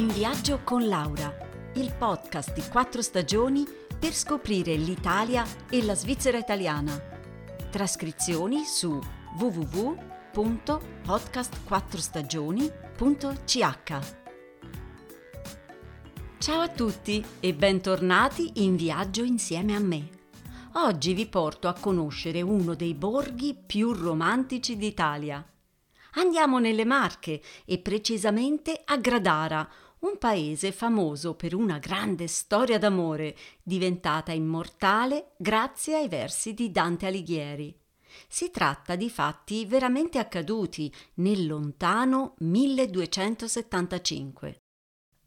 In viaggio con Laura, il podcast di quattro stagioni per scoprire l'Italia e la Svizzera italiana. Trascrizioni su www.podcast4stagioni.ch. Ciao a tutti e bentornati in viaggio insieme a me. Oggi vi porto a conoscere uno dei borghi più romantici d'Italia. Andiamo nelle Marche e precisamente a Gradara, un paese famoso per una grande storia d'amore, diventata immortale grazie ai versi di Dante Alighieri. Si tratta di fatti veramente accaduti nel lontano 1275.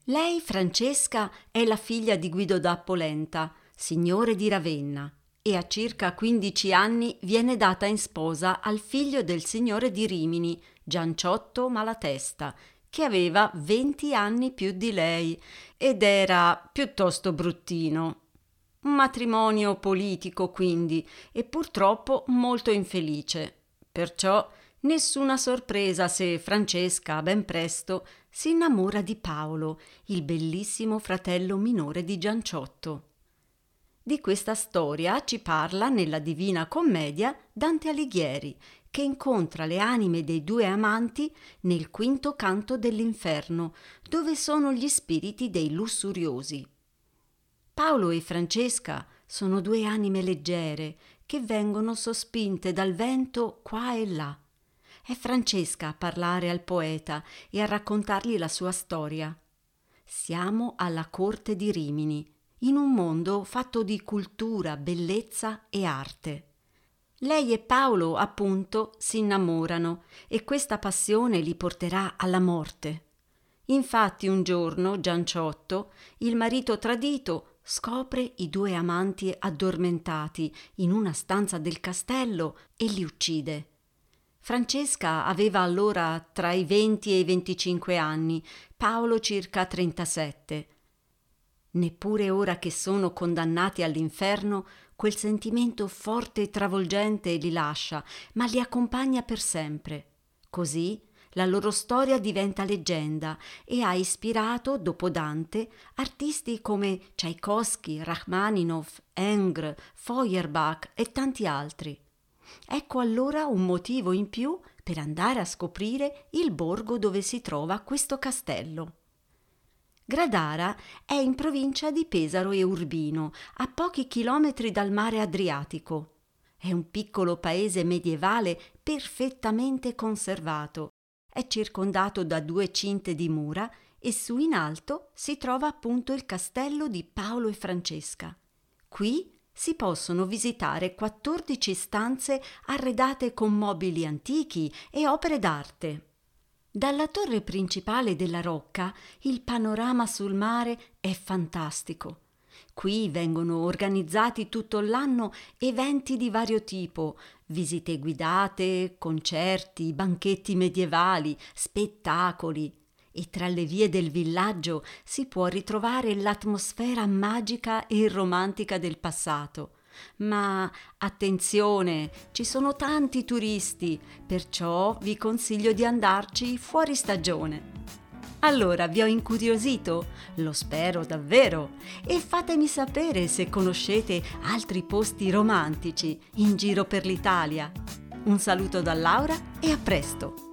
Lei, Francesca, è la figlia di Guido da Polenta, signore di Ravenna, e a circa 15 anni viene data in sposa al figlio del signore di Rimini, Gianciotto Malatesta, che aveva 20 anni più di lei ed era piuttosto bruttino. Un matrimonio politico, quindi, e purtroppo molto infelice. Perciò nessuna sorpresa se Francesca ben presto si innamora di Paolo, il bellissimo fratello minore di Gianciotto. Di questa storia ci parla nella Divina Commedia Dante Alighieri, che incontra le anime dei due amanti nel quinto canto dell'inferno, dove sono gli spiriti dei lussuriosi. Paolo e Francesca sono due anime leggere che vengono sospinte dal vento qua e là. È Francesca a parlare al poeta e a raccontargli la sua storia. Siamo alla corte di Rimini, in un mondo fatto di cultura, bellezza e arte. Lei e Paolo, appunto, si innamorano e questa passione li porterà alla morte. Infatti un giorno Gianciotto, il marito tradito, scopre i due amanti addormentati in una stanza del castello e li uccide. Francesca aveva allora tra i 20 e i 25 anni, Paolo circa 37. Neppure ora che sono condannati all'inferno quel sentimento forte e travolgente li lascia, ma li accompagna per sempre. Così la loro storia diventa leggenda e ha ispirato, dopo Dante, artisti come Tchaikovsky, Rachmaninoff, Engr, Feuerbach e tanti altri. Ecco allora un motivo in più per andare a scoprire il borgo dove si trova questo castello. Gradara è in provincia di Pesaro e Urbino, a pochi chilometri dal mare Adriatico. È un piccolo paese medievale perfettamente conservato. È circondato da due cinte di mura e su in alto si trova appunto il castello di Paolo e Francesca. Qui si possono visitare 14 stanze arredate con mobili antichi e opere d'arte. Dalla torre principale della rocca il panorama sul mare è fantastico. Qui vengono organizzati tutto l'anno eventi di vario tipo, visite guidate, concerti, banchetti medievali, spettacoli. E tra le vie del villaggio si può ritrovare l'atmosfera magica e romantica del passato ma attenzione, ci sono tanti turisti, perciò vi consiglio di andarci fuori stagione. Allora, vi ho incuriosito? Lo spero davvero. E fatemi sapere se conoscete altri posti romantici in giro per l'Italia. Un saluto da Laura e a presto!